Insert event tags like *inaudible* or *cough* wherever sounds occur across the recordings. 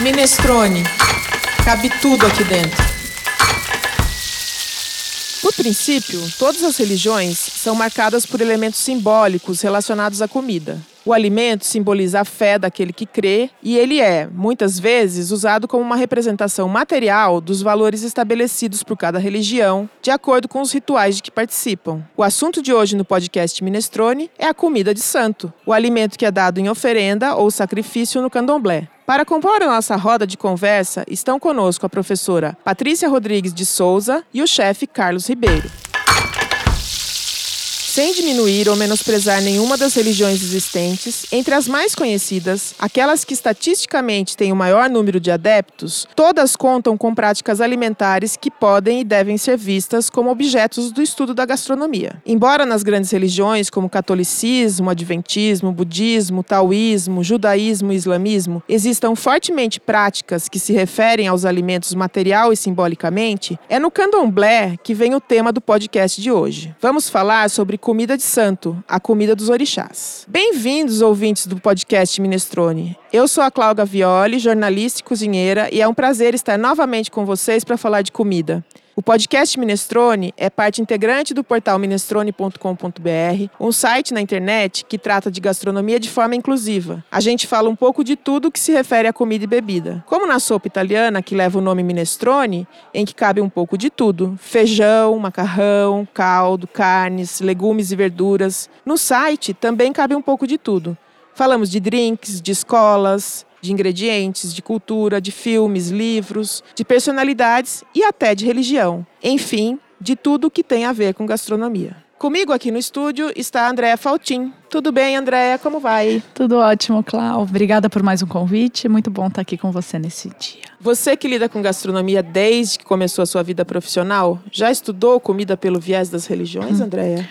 Minestrone. Cabe tudo aqui dentro. Por princípio, todas as religiões são marcadas por elementos simbólicos relacionados à comida. O alimento simboliza a fé daquele que crê e ele é, muitas vezes, usado como uma representação material dos valores estabelecidos por cada religião, de acordo com os rituais de que participam. O assunto de hoje no podcast Minestrone é a comida de santo, o alimento que é dado em oferenda ou sacrifício no candomblé. Para compor a nossa roda de conversa, estão conosco a professora Patrícia Rodrigues de Souza e o chefe Carlos Ribeiro. Sem diminuir ou menosprezar nenhuma das religiões existentes, entre as mais conhecidas, aquelas que estatisticamente têm o maior número de adeptos, todas contam com práticas alimentares que podem e devem ser vistas como objetos do estudo da gastronomia. Embora nas grandes religiões, como catolicismo, adventismo, budismo, taoísmo, judaísmo e islamismo, existam fortemente práticas que se referem aos alimentos material e simbolicamente, é no candomblé que vem o tema do podcast de hoje. Vamos falar sobre comida de santo, a comida dos orixás. Bem-vindos, ouvintes do podcast Minestrone. Eu sou a Cláudia Violi, jornalista e cozinheira, e é um prazer estar novamente com vocês para falar de comida. O podcast Minestrone é parte integrante do portal minestrone.com.br, um site na internet que trata de gastronomia de forma inclusiva. A gente fala um pouco de tudo que se refere a comida e bebida. Como na sopa italiana, que leva o nome minestrone, em que cabe um pouco de tudo: feijão, macarrão, caldo, carnes, legumes e verduras. No site também cabe um pouco de tudo. Falamos de drinks, de escolas, de ingredientes, de cultura, de filmes, livros, de personalidades e até de religião. Enfim, de tudo que tem a ver com gastronomia. Comigo aqui no estúdio está a Andréa Faltin. Tudo bem, Andréa? Como vai? Tudo ótimo, Clau. Obrigada por mais um convite. Muito bom estar aqui com você nesse dia. Você que lida com gastronomia desde que começou a sua vida profissional, já estudou comida pelo viés das religiões, hum. Andréa?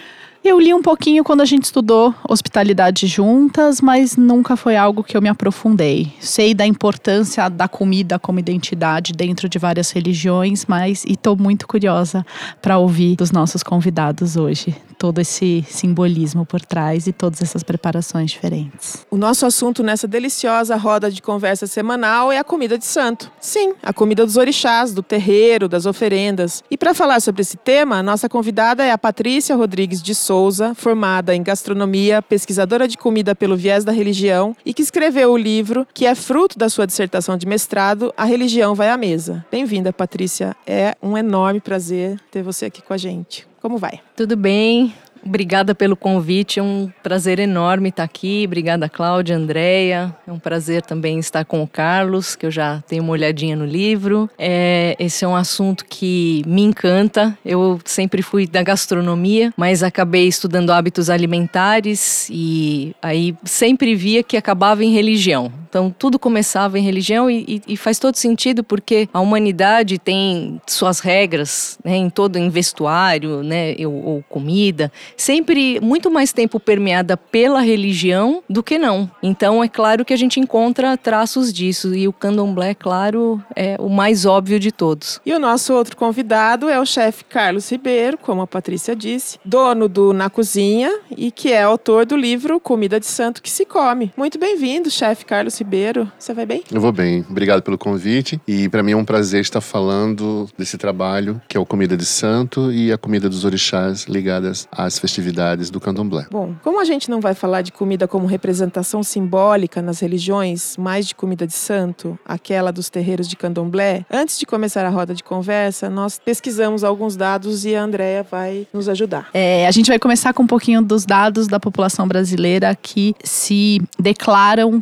Eu li um pouquinho quando a gente estudou hospitalidade juntas, mas nunca foi algo que eu me aprofundei. Sei da importância da comida como identidade dentro de várias religiões, mas e estou muito curiosa para ouvir dos nossos convidados hoje todo esse simbolismo por trás e todas essas preparações diferentes. O nosso assunto nessa deliciosa roda de conversa semanal é a comida de santo. Sim, a comida dos orixás, do terreiro, das oferendas. E para falar sobre esse tema, nossa convidada é a Patrícia Rodrigues de Souza, formada em gastronomia, pesquisadora de comida pelo viés da religião e que escreveu o livro que é fruto da sua dissertação de mestrado, A Religião Vai à Mesa. Bem-vinda, Patrícia. É um enorme prazer ter você aqui com a gente. Como vai? Tudo bem. Obrigada pelo convite, é um prazer enorme estar aqui. Obrigada, Cláudia, Andréia. É um prazer também estar com o Carlos, que eu já tenho uma olhadinha no livro. É, esse é um assunto que me encanta. Eu sempre fui da gastronomia, mas acabei estudando hábitos alimentares e aí sempre via que acabava em religião. Então tudo começava em religião e, e, e faz todo sentido porque a humanidade tem suas regras né, em todo em vestuário, né, ou, ou comida sempre muito mais tempo permeada pela religião do que não. Então é claro que a gente encontra traços disso e o candomblé, claro, é o mais óbvio de todos. E o nosso outro convidado é o chefe Carlos Ribeiro, como a Patrícia disse, dono do Na Cozinha e que é autor do livro Comida de Santo que se come. Muito bem-vindo, chefe Carlos Ribeiro. Você vai bem? Eu vou bem. Obrigado pelo convite e para mim é um prazer estar falando desse trabalho que é o Comida de Santo e a comida dos orixás ligadas às festividades do candomblé. Bom, como a gente não vai falar de comida como representação simbólica nas religiões, mais de comida de santo, aquela dos terreiros de candomblé, antes de começar a roda de conversa, nós pesquisamos alguns dados e a Andrea vai nos ajudar. É, a gente vai começar com um pouquinho dos dados da população brasileira que se declaram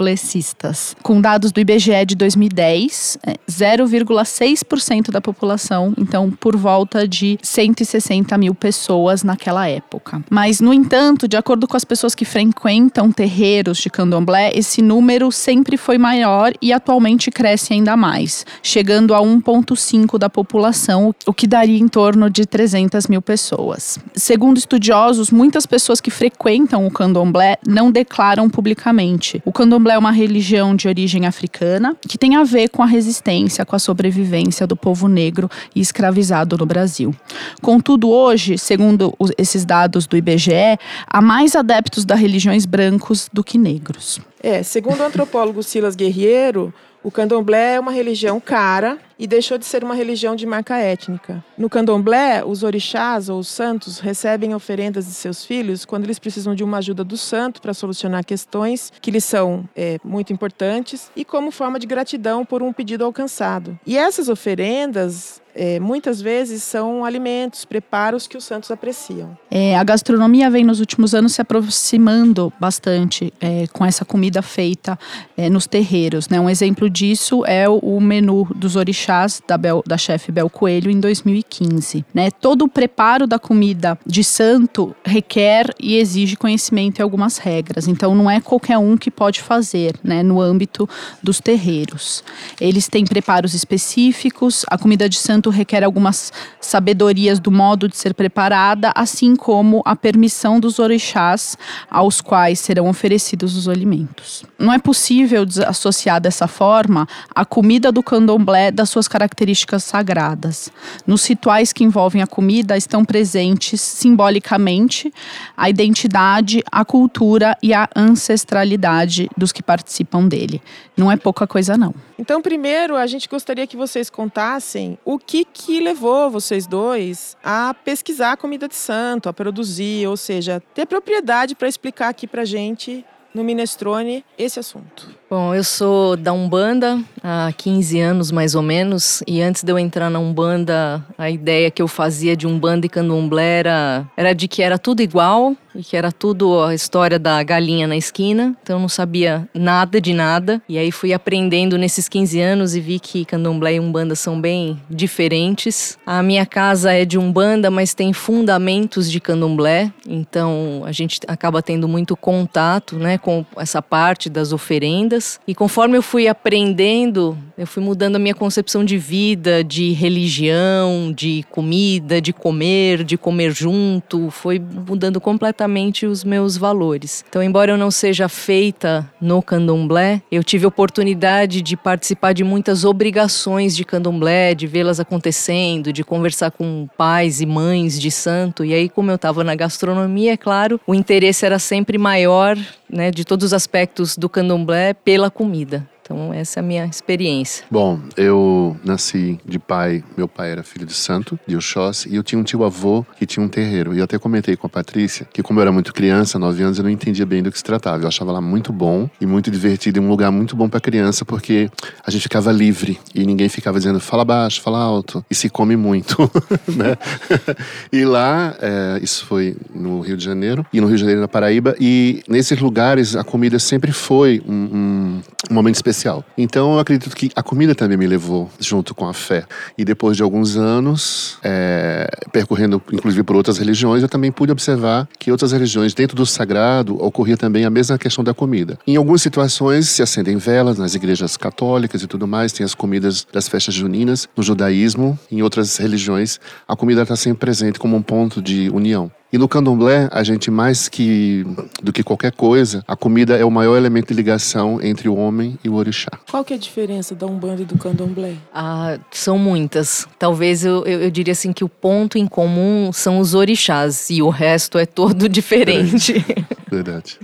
candomblecistas. Com dados do IBGE de 2010, 0,6% é, da população, então por volta de 160 mil pessoas naquela época. Mas, no entanto, de acordo com as pessoas que frequentam terreiros de candomblé, esse número sempre foi maior e atualmente cresce ainda mais, chegando a 1,5% da população, o que daria em torno de 300 mil pessoas. Segundo estudiosos, muitas pessoas que frequentam o candomblé não declaram publicamente. O candomblé é uma religião de origem africana que tem a ver com a resistência, com a sobrevivência do povo negro e escravizado no Brasil. Contudo, hoje, segundo esses dados do IBGE, há mais adeptos das religiões brancos do que negros. É, segundo o antropólogo Silas Guerreiro, O candomblé é uma religião cara e deixou de ser uma religião de marca étnica. No candomblé, os orixás ou os santos recebem oferendas de seus filhos quando eles precisam de uma ajuda do santo para solucionar questões que lhes são é, muito importantes e como forma de gratidão por um pedido alcançado. E essas oferendas é, muitas vezes são alimentos, preparos que os santos apreciam. É, a gastronomia vem nos últimos anos se aproximando bastante é, com essa comida feita é, nos terreiros. Né? Um exemplo disso é o, menu dos orixás da, Bel, da chefe Bel Coelho em 2015. Né? Todo o preparo da comida de santo requer e exige conhecimento e algumas regras. Então não é qualquer um que pode fazer né, no âmbito dos terreiros. Eles têm preparos específicos, a comida de santo requer algumas sabedorias do modo de ser preparada, assim como a permissão dos orixás aos quais serão oferecidos os alimentos. Não é possível associar dessa forma a comida do candomblé das suas características sagradas. Nos rituais que envolvem a comida estão presentes simbolicamente a identidade, a cultura e a ancestralidade dos que participam dele. Não é pouca coisa não. Então, primeiro, a gente gostaria que vocês contassem o que que levou vocês dois a pesquisar a comida de santo, a produzir, ou seja, ter propriedade para explicar aqui para gente no Minestrone esse assunto. Bom, eu sou da Umbanda há 15 anos mais ou menos, e antes de eu entrar na Umbanda, a ideia que eu fazia de Umbanda e Candomblé era, era de que era tudo igual e que era tudo a história da galinha na esquina, então eu não sabia nada de nada. E aí fui aprendendo nesses 15 anos e vi que Candomblé e Umbanda são bem diferentes. A minha casa é de Umbanda, mas tem fundamentos de Candomblé, então a gente acaba tendo muito contato, né, com essa parte das oferendas e conforme eu fui aprendendo, eu fui mudando a minha concepção de vida, de religião, de comida, de comer, de comer junto, foi mudando completamente os meus valores. Então, embora eu não seja feita no candomblé, eu tive oportunidade de participar de muitas obrigações de candomblé, de vê-las acontecendo, de conversar com pais e mães de santo. E aí, como eu estava na gastronomia, é claro, o interesse era sempre maior, né, de todos os aspectos do candomblé pela comida. Então, essa é a minha experiência. Bom, eu nasci de pai, meu pai era filho de santo, de Oxóssi, e eu tinha um tio-avô que tinha um terreiro. E eu até comentei com a Patrícia que, como eu era muito criança, nove anos, eu não entendia bem do que se tratava. Eu achava lá muito bom e muito divertido, e um lugar muito bom para criança, porque a gente ficava livre e ninguém ficava dizendo fala baixo, fala alto, e se come muito, *laughs* né? *laughs* e lá, é, isso foi no Rio de Janeiro, e no Rio de Janeiro, na Paraíba, e nesses lugares a comida sempre foi um, um momento especial especial. Então eu acredito que a comida também me levou junto com a fé. E depois de alguns anos, é, percorrendo inclusive por outras religiões, eu também pude observar que outras religiões, dentro do sagrado, ocorria também a mesma questão da comida. Em algumas situações se acendem velas nas igrejas católicas e tudo mais, tem as comidas das festas juninas no judaísmo, em outras religiões, a comida está sempre presente como um ponto de união. E no candomblé, a gente mais que do que qualquer coisa, a comida é o maior elemento de ligação entre o homem e o orixá. Qual que é a diferença da Umbanda e do candomblé? Ah, são muitas. Talvez eu, eu, eu, diria assim que o ponto em comum são os orixás e o resto é todo *laughs* diferente. Verdade. Verdade.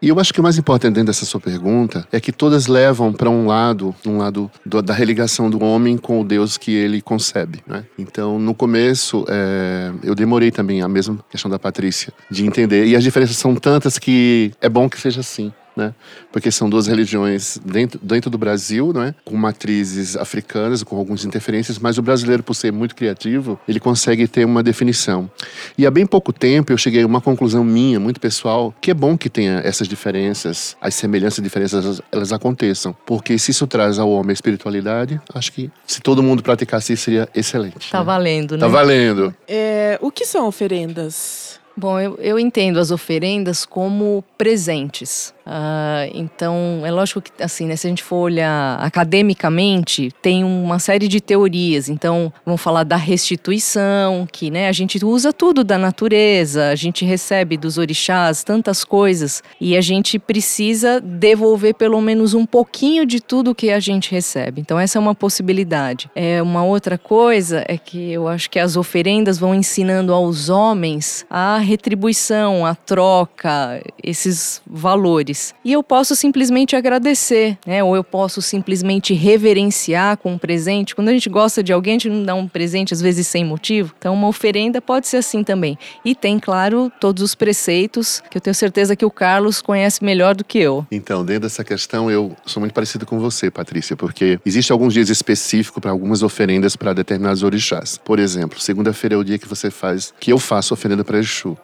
E eu acho que o mais importante dentro dessa sua pergunta é que todas levam para um lado, um lado do, da religação do homem com o Deus que ele concebe. Né? Então, no começo, é, eu demorei também a mesma questão da Patrícia de entender. E as diferenças são tantas que é bom que seja assim né? Porque são duas religiões dentro, dentro do Brasil, né? Com matrizes africanas, com algumas interferências, mas o brasileiro, por ser muito criativo, ele consegue ter uma definição. E há bem pouco tempo eu cheguei a uma conclusão minha, muito pessoal, que é bom que tenha essas diferenças, as semelhanças e diferenças, elas aconteçam. Porque se isso traz ao homem a espiritualidade, acho que se todo mundo praticasse isso seria excelente. Tá né? valendo, né? Tá valendo. É, o que são oferendas? Bom, eu, eu entendo as oferendas como presentes. Uh, então, é lógico que, assim, né, se a gente for olhar academicamente, tem uma série de teorias. Então, vamos falar da restituição, que né, a gente usa tudo da natureza, a gente recebe dos orixás tantas coisas e a gente precisa devolver pelo menos um pouquinho de tudo que a gente recebe. Então, essa é uma possibilidade. É uma outra coisa é que eu acho que as oferendas vão ensinando aos homens a retribuição, a troca, esses valores. E eu posso simplesmente agradecer, né? Ou eu posso simplesmente reverenciar com um presente. Quando a gente gosta de alguém, a gente não dá um presente às vezes sem motivo. Então, uma oferenda pode ser assim também. E tem, claro, todos os preceitos que eu tenho certeza que o Carlos conhece melhor do que eu. Então, dentro dessa questão, eu sou muito parecido com você, Patrícia, porque existe alguns dias específicos para algumas oferendas para determinados orixás. Por exemplo, segunda-feira é o dia que você faz, que eu faço oferenda para Exu.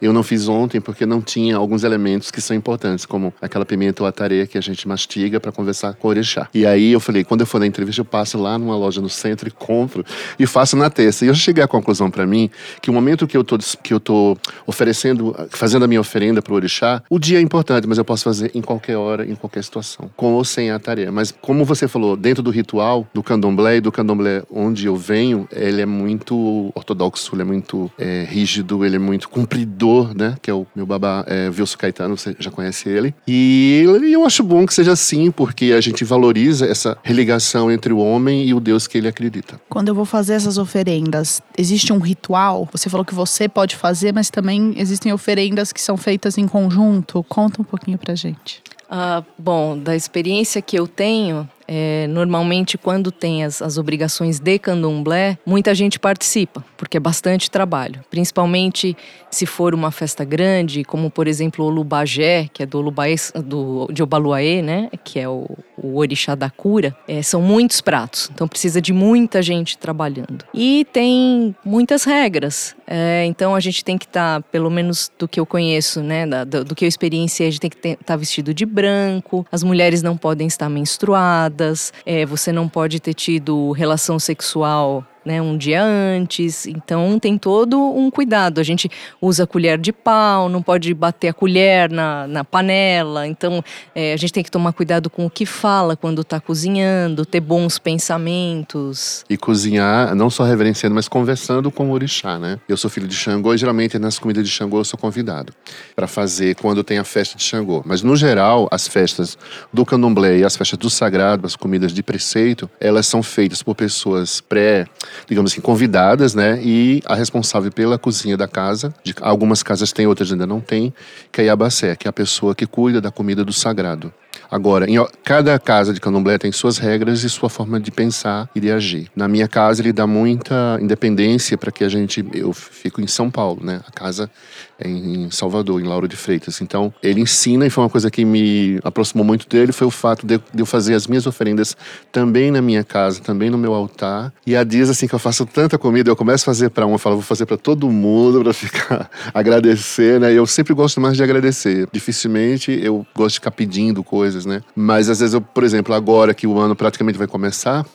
Eu não fiz ontem porque não tinha alguns elementos que são importantes, como aquela pimenta ou a tarefa que a gente mastiga para conversar com o orixá. E aí eu falei, quando eu for na entrevista, eu passo lá numa loja no centro e compro e faço na terça. E eu cheguei à conclusão para mim que o momento que eu tô que eu tô oferecendo, fazendo a minha oferenda para o orixá, o dia é importante, mas eu posso fazer em qualquer hora, em qualquer situação, com ou sem a tarefa. Mas como você falou, dentro do ritual do candomblé e do candomblé onde eu venho, ele é muito ortodoxo, ele é muito é, rígido, ele é muito cumpridor, né? Que é o meu babá é, Wilson Caetano, você já conhece ele. E eu acho bom que seja assim, porque a gente valoriza essa religação entre o homem e o Deus que ele acredita. Quando eu vou fazer essas oferendas, existe um ritual? Você falou que você pode fazer, mas também existem oferendas que são feitas em conjunto. Conta um pouquinho pra gente. Ah, bom, da experiência que eu tenho, é, normalmente, quando tem as, as obrigações de candomblé, muita gente participa, porque é bastante trabalho. Principalmente se for uma festa grande, como por exemplo o Lubagé, que é do, Lubaê, do de Obaluaê, né? que é o, o orixá da cura. É, são muitos pratos, então precisa de muita gente trabalhando. E tem muitas regras, é, então a gente tem que estar, tá, pelo menos do que eu conheço, né, da, do, do, que eu experienciei, a gente tem que estar tá vestido de branco, as mulheres não podem estar menstruadas é, você não pode ter tido relação sexual né, um dia antes. Então tem todo um cuidado. A gente usa colher de pau, não pode bater a colher na, na panela. Então é, a gente tem que tomar cuidado com o que fala quando está cozinhando, ter bons pensamentos. E cozinhar, não só reverenciando, mas conversando com o orixá, né? Eu sou filho de Xangô e geralmente nas comidas de Xangô eu sou convidado para fazer quando tem a festa de Xangô. Mas no geral, as festas do candomblé e as festas do sagrado, as comidas de preceito, elas são feitas por pessoas pré digamos assim, convidadas, né? E a responsável pela cozinha da casa, de, algumas casas têm, outras ainda não têm, que é a Yabacé, que é a pessoa que cuida da comida do sagrado. Agora, em cada casa de candomblé tem suas regras e sua forma de pensar e de agir. Na minha casa, ele dá muita independência para que a gente. Eu fico em São Paulo, né? A casa é em Salvador, em Lauro de Freitas. Então, ele ensina, e foi uma coisa que me aproximou muito dele, foi o fato de, eu fazer as minhas oferendas também na minha casa, também no meu altar. E há dias, assim, que eu faço tanta comida, eu começo a fazer para uma, eu falo, vou fazer para todo mundo, para ficar, *laughs* agradecer, né? E eu sempre gosto mais de agradecer. Dificilmente eu gosto de ficar pedindo coisas coisas, né? Mas às vezes eu, por exemplo, agora que o ano praticamente vai começar,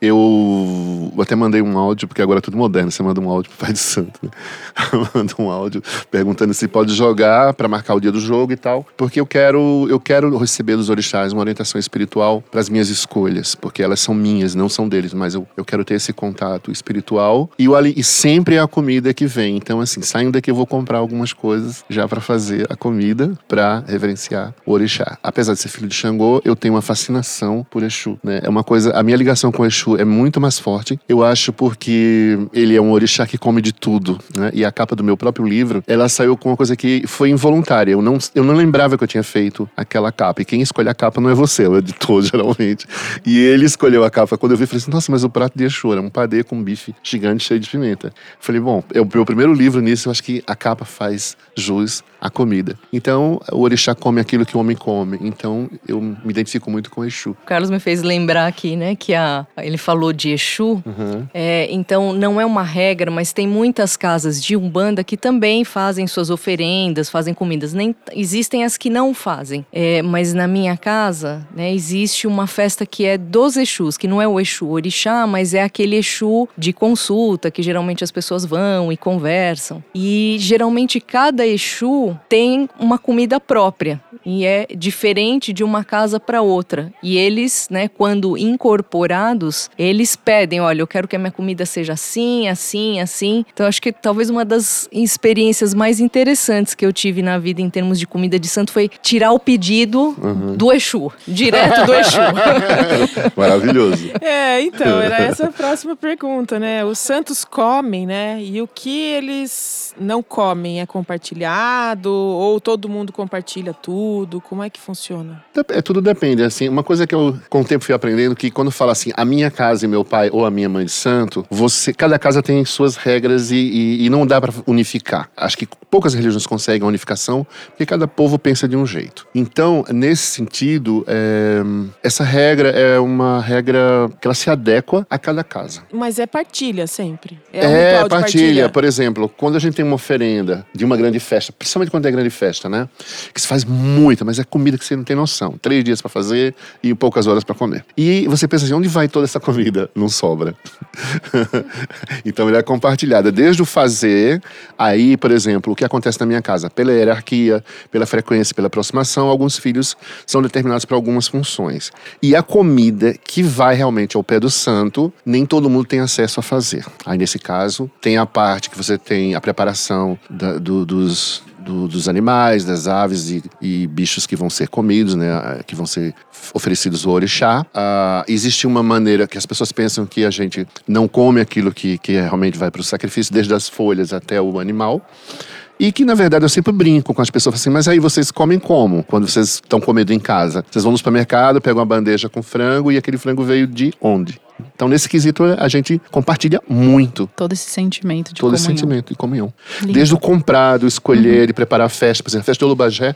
eu até mandei um áudio, porque agora é tudo moderno, você manda um áudio pro Pai de Santo, né? *laughs* manda um áudio perguntando se pode jogar para marcar o dia do jogo e tal, porque eu quero eu quero receber dos orixás uma orientação espiritual para as minhas escolhas, porque elas são minhas, não são deles, mas eu, eu quero ter esse contato espiritual e, o, e sempre é a comida que vem. Então, assim, saindo daqui eu vou comprar algumas coisas já para fazer a comida para reverenciar o orixá. Apesar de ser filho de Xangô, eu tenho uma fascinação por Exu, né? É uma coisa, a minha ligação com Exu Exu é muito mais forte. Eu acho porque ele é um orixá que come de tudo, né? E a capa do meu próprio livro, ela saiu com uma coisa que foi involuntária. Eu não, eu não lembrava que eu tinha feito aquela capa. E quem escolhe a capa não é você, é o editor, *laughs* geralmente. E ele escolheu a capa. Quando eu vi, eu falei assim, nossa, mas o prato de Exu era um padê com bife gigante cheio de pimenta. falei, bom, é o meu primeiro livro nisso, eu acho que a capa faz jus à comida. Então, o orixá come aquilo que o homem come. Então, eu me identifico muito com o Exu. O Carlos me fez lembrar aqui, né, que a, ele ele falou de Exu, uhum. é, então não é uma regra, mas tem muitas casas de Umbanda que também fazem suas oferendas, fazem comidas. Nem, existem as que não fazem. É, mas na minha casa, né, existe uma festa que é dos Exus, que não é o Exu Orixá, mas é aquele Exu de consulta, que geralmente as pessoas vão e conversam. E geralmente cada Exu tem uma comida própria e é diferente de uma casa para outra. E eles, né, quando incorporados, eles pedem, olha, eu quero que a minha comida seja assim, assim, assim. Então acho que talvez uma das experiências mais interessantes que eu tive na vida em termos de comida de santo foi tirar o pedido uhum. do Exu, direto do Exu. *laughs* Maravilhoso. É, então, era essa a próxima pergunta, né? Os santos comem, né? E o que eles não comem é compartilhado ou todo mundo compartilha tudo? Como é que funciona? É, tudo depende. Assim, uma coisa que eu com o tempo fui aprendendo que quando fala assim, a minha casa e meu pai ou a minha mãe de santo, você, cada casa tem suas regras e, e, e não dá para unificar. Acho que poucas religiões conseguem a unificação porque cada povo pensa de um jeito. Então, nesse sentido, é, essa regra é uma regra que ela se adequa a cada casa. Mas é partilha sempre. É, um é partilha. partilha. Por exemplo, quando a gente tem uma oferenda de uma grande festa, principalmente quando é grande festa, né? Que se faz muita, mas é comida que você não tem noção. Três dias para fazer e poucas horas para comer. E você pensa assim, onde vai toda essa comida? Não sobra. *laughs* então ela é compartilhada. Desde o fazer, aí, por exemplo, o que acontece na minha casa? Pela hierarquia, pela frequência, pela aproximação, alguns filhos são determinados para algumas funções. E a comida que vai realmente ao pé do santo, nem todo mundo tem acesso a fazer. Aí, nesse caso, tem a parte que você tem a preparação da, do, dos, do, dos animais, das aves e, e, bichos que vão ser comidos, né, que vão ser oferecidos ao orixá. Uh, existe uma maneira que as pessoas pensam que a gente não come aquilo que, que realmente vai para o sacrifício, desde as folhas até o animal. E que, na verdade, eu sempre brinco com as pessoas assim, mas aí vocês comem como? Quando vocês estão comendo em casa? Vocês vão no supermercado, pegam uma bandeja com frango e aquele frango veio de onde? Então, nesse quesito, a gente compartilha muito. Todo esse sentimento de Todo comunhão. esse sentimento de comunhão. Lindo. Desde o comprado, escolher uhum. e preparar a festa. Por exemplo, a festa de Olubagé,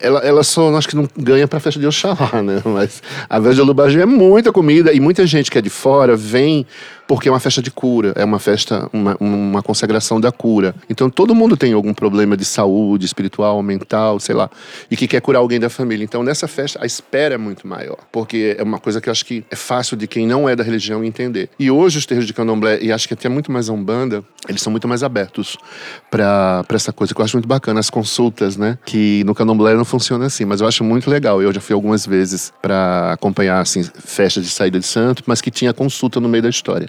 ela, ela só, acho que não ganha para a festa de Oxalá, né? Mas a festa de Olubagé é muita comida e muita gente que é de fora vem porque é uma festa de cura, é uma festa, uma, uma consagração da cura. Então todo mundo tem algum problema de saúde espiritual, mental, sei lá, e que quer curar alguém da família. Então nessa festa a espera é muito maior, porque é uma coisa que eu acho que é fácil de quem não é da religião entender. E hoje os terreiros de candomblé, e acho que até muito mais a Umbanda, eles são muito mais abertos para essa coisa, que eu acho muito bacana, as consultas, né? Que no candomblé não funciona assim, mas eu acho muito legal. Eu já fui algumas vezes para acompanhar, assim, festas de saída de santo, mas que tinha consulta no meio da história.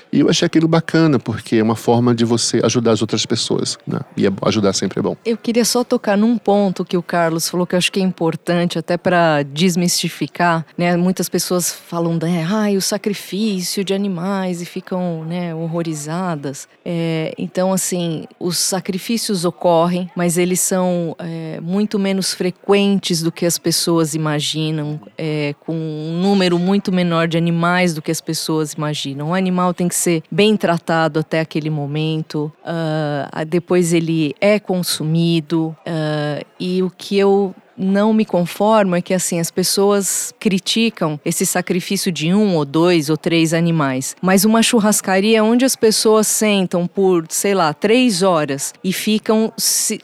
E eu achei aquilo bacana, porque é uma forma de você ajudar as outras pessoas, né? E é, ajudar sempre é bom. Eu queria só tocar num ponto que o Carlos falou que eu acho que é importante, até para desmistificar, né? Muitas pessoas falam, né? Ai, o sacrifício de animais e ficam, né, horrorizadas. É, então, assim, os sacrifícios ocorrem, mas eles são é, muito menos frequentes do que as pessoas imaginam, é, com um número muito menor de animais do que as pessoas imaginam. O animal tem que ser bem tratado até aquele momento, uh, depois ele é consumido, uh, e o que eu não me conformo é que assim as pessoas criticam esse sacrifício de um ou dois ou três animais, mas uma churrascaria onde as pessoas sentam por sei lá três horas e ficam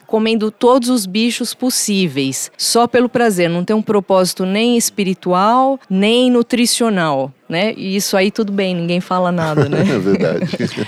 comendo todos os bichos possíveis só pelo prazer, não tem um propósito nem espiritual nem nutricional né? E isso aí tudo bem, ninguém fala nada, né? *laughs* é verdade.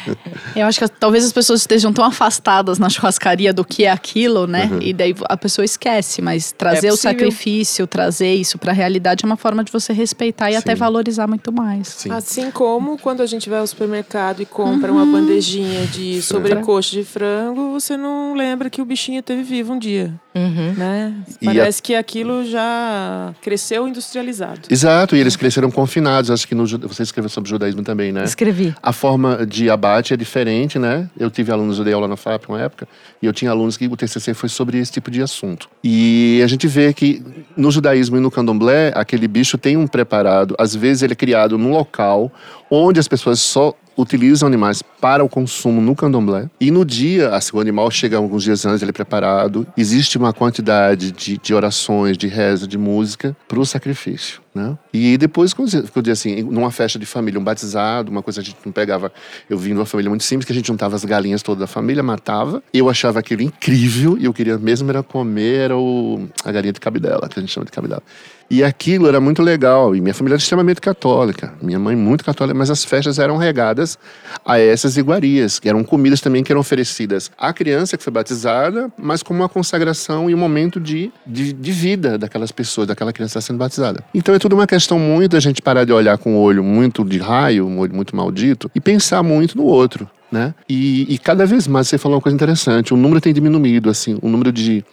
*laughs* Eu acho que talvez as pessoas estejam tão afastadas na churrascaria do que é aquilo, né? Uhum. E daí a pessoa esquece, mas trazer é o sacrifício, trazer isso para a realidade é uma forma de você respeitar e Sim. até valorizar muito mais. Sim. Assim como quando a gente vai ao supermercado e compra uhum. uma bandejinha de sobrecoxa de frango, você não lembra que o bichinho teve vivo um dia. Uhum. Né? Parece a... que aquilo já cresceu industrializado. Exato, e eles cresceram confinados. Acho que no, você escreveu sobre judaísmo também, né? Escrevi. A forma de abate é diferente, né? Eu tive alunos, eu dei aula na FAP uma época, e eu tinha alunos que o TCC foi sobre esse tipo de assunto. E a gente vê que no judaísmo e no candomblé, aquele bicho tem um preparado, às vezes ele é criado num local onde as pessoas só utilizam animais para o consumo no candomblé. E no dia, assim, o animal chega alguns dias antes, ele é preparado. Existe uma quantidade de, de orações, de reza, de música para o sacrifício. Né? E depois, quando eu digo assim, numa festa de família, um batizado, uma coisa que a gente não pegava. Eu vim de uma família muito simples, que a gente juntava as galinhas toda da família, matava. Eu achava aquilo incrível e eu queria mesmo era comer era o, a galinha de cabidela, que a gente chama de cabidela. E aquilo era muito legal. E minha família era extremamente católica. Minha mãe muito católica, mas as festas eram regadas a essas iguarias, que eram comidas também que eram oferecidas à criança que foi batizada, mas como uma consagração e um momento de, de, de vida daquelas pessoas, daquela criança sendo batizada. Então é tudo uma questão muito da gente parar de olhar com o olho muito de raio, um olho muito maldito, e pensar muito no outro né? E, e, cada vez mais você falou uma coisa interessante, o número tem diminuído, assim, o número de,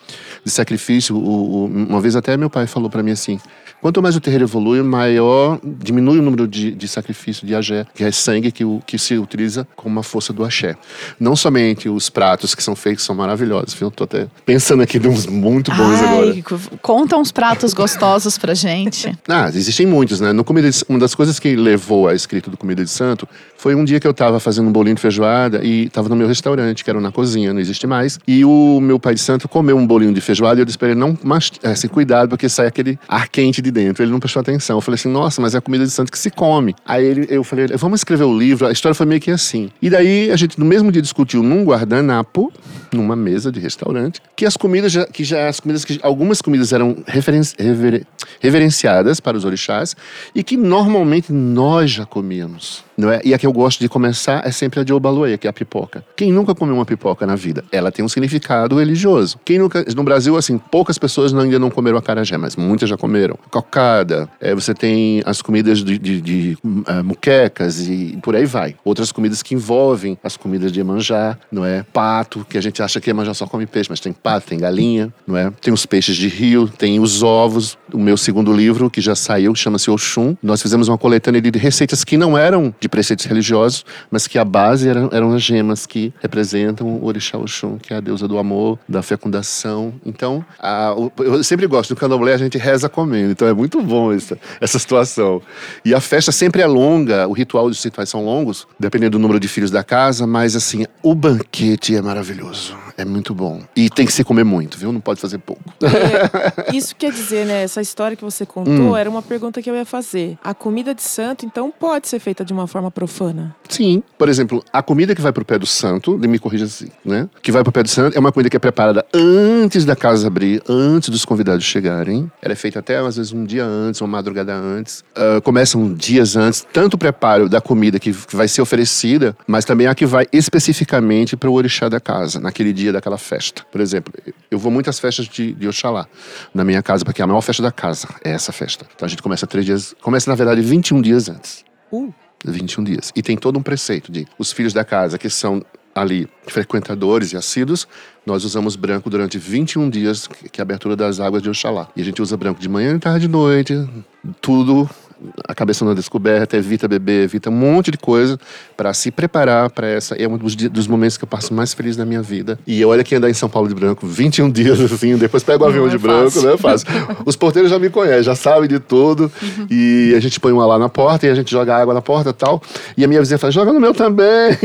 de sacrifício. O, o, uma vez até meu pai falou para mim assim: quanto mais o terreiro evolui, maior diminui o número de, de sacrifício de agé, que é sangue que, o, que se utiliza como uma força do axé. Não somente os pratos que são feitos são maravilhosos, viu? Tô até pensando aqui de uns muito bons Ai, agora. Conta uns pratos gostosos pra gente. *laughs* Ah, existem muitos, né? No comida de, uma das coisas que levou a escrito do Comida de Santo foi um dia que eu estava fazendo um bolinho de feijoada e estava no meu restaurante, que era na cozinha, não existe mais. E o meu pai de santo comeu um bolinho de feijoada e eu disse para ele, não, mas, assim, cuidado, porque sai aquele ar quente de dentro. Ele não prestou atenção. Eu falei assim, nossa, mas é a comida de santo que se come. Aí ele, eu falei, vamos escrever o livro. A história foi meio que assim. E daí a gente, no mesmo dia, discutiu num guardanapo, numa mesa de restaurante, que as comidas, já, que já as comidas, que algumas comidas eram rever, reverenciadas para os orixás e que normalmente nós já comíamos. Não é? E a que eu gosto de começar é sempre a de Obalueia, que é a pipoca. Quem nunca comeu uma pipoca na vida? Ela tem um significado religioso. Quem nunca. No Brasil, assim, poucas pessoas ainda não comeram acarajé, mas muitas já comeram. Cocada, é, você tem as comidas de, de, de uh, muquecas e por aí vai. Outras comidas que envolvem as comidas de Iemanjá, não é? Pato, que a gente acha que Iemanjá só come peixe, mas tem pato, tem galinha, não é? Tem os peixes de rio, tem os ovos. O meu segundo livro, que já saiu, chama-se Oxum. Nós fizemos uma coletânea de receitas que não eram de preceitos religiosos, mas que a base eram, eram as gemas que representam o Orixá Oxum, que é a deusa do amor, da fecundação. Então, a, eu sempre gosto, no candomblé a gente reza comendo, então é muito bom essa, essa situação. E a festa sempre é longa, o ritual dos rituais são longos, dependendo do número de filhos da casa, mas assim, o banquete é maravilhoso, é muito bom. E tem que se comer muito, viu? Não pode fazer pouco. É, *laughs* isso quer dizer, né, essa história que você contou hum. era uma pergunta que eu ia fazer. A comida de santo, então, pode ser feita de uma forma profana? Sim. Por exemplo, a comida que vai pro pé do santo, me corrija assim, né? Que vai pro pé do santo é uma comida que é preparada antes da casa abrir, antes dos convidados chegarem. Ela é feita até, às vezes, um dia antes, uma madrugada antes. Uh, começam dias antes, tanto o preparo da comida que vai ser oferecida, mas também a que vai especificamente para o orixá da casa, naquele dia daquela festa. Por exemplo, eu vou muitas festas de, de Oxalá na minha casa, porque é a maior festa da casa é essa festa. Então a gente começa três dias, começa na verdade 21 dias antes. Uh. 21 dias. E tem todo um preceito de os filhos da casa que são ali frequentadores e assíduos, nós usamos branco durante 21 dias, que é a abertura das águas de Oxalá. E a gente usa branco de manhã, tarde e noite, tudo a cabeça na descoberta, evita beber, evita um monte de coisa para se preparar para essa. É um dos, dos, momentos que eu passo mais feliz da minha vida. E olha que andar em São Paulo de branco 21 dias assim, depois pego o avião é de branco, fácil. não é fácil. *laughs* Os porteiros já me conhecem, já sabem de tudo. Uhum. E a gente põe uma lá na porta e a gente joga água na porta e tal. E a minha vizinha fala: joga no meu também.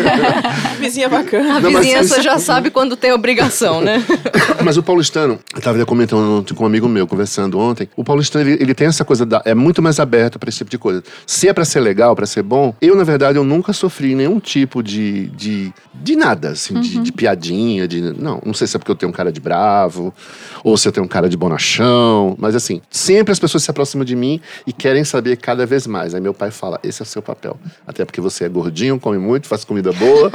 *laughs* vizinha bacana. A não, vizinhança já sabe quando tem obrigação, né? *laughs* mas o paulistano, eu estava comentando com um amigo meu, conversando ontem, o paulistano ele, ele tem essa coisa da. É muito muito mais aberto para esse tipo de coisa. Se é para ser legal, para ser bom, eu, na verdade, eu nunca sofri nenhum tipo de, de, de nada, assim, uhum. de, de, piadinha, de. Não, não sei se é porque eu tenho um cara de bravo, ou se eu tenho um cara de bonachão, mas assim, sempre as pessoas se aproximam de mim e querem saber cada vez mais. Aí meu pai fala: esse é o seu papel. Até porque você é gordinho, come muito, faz comida boa.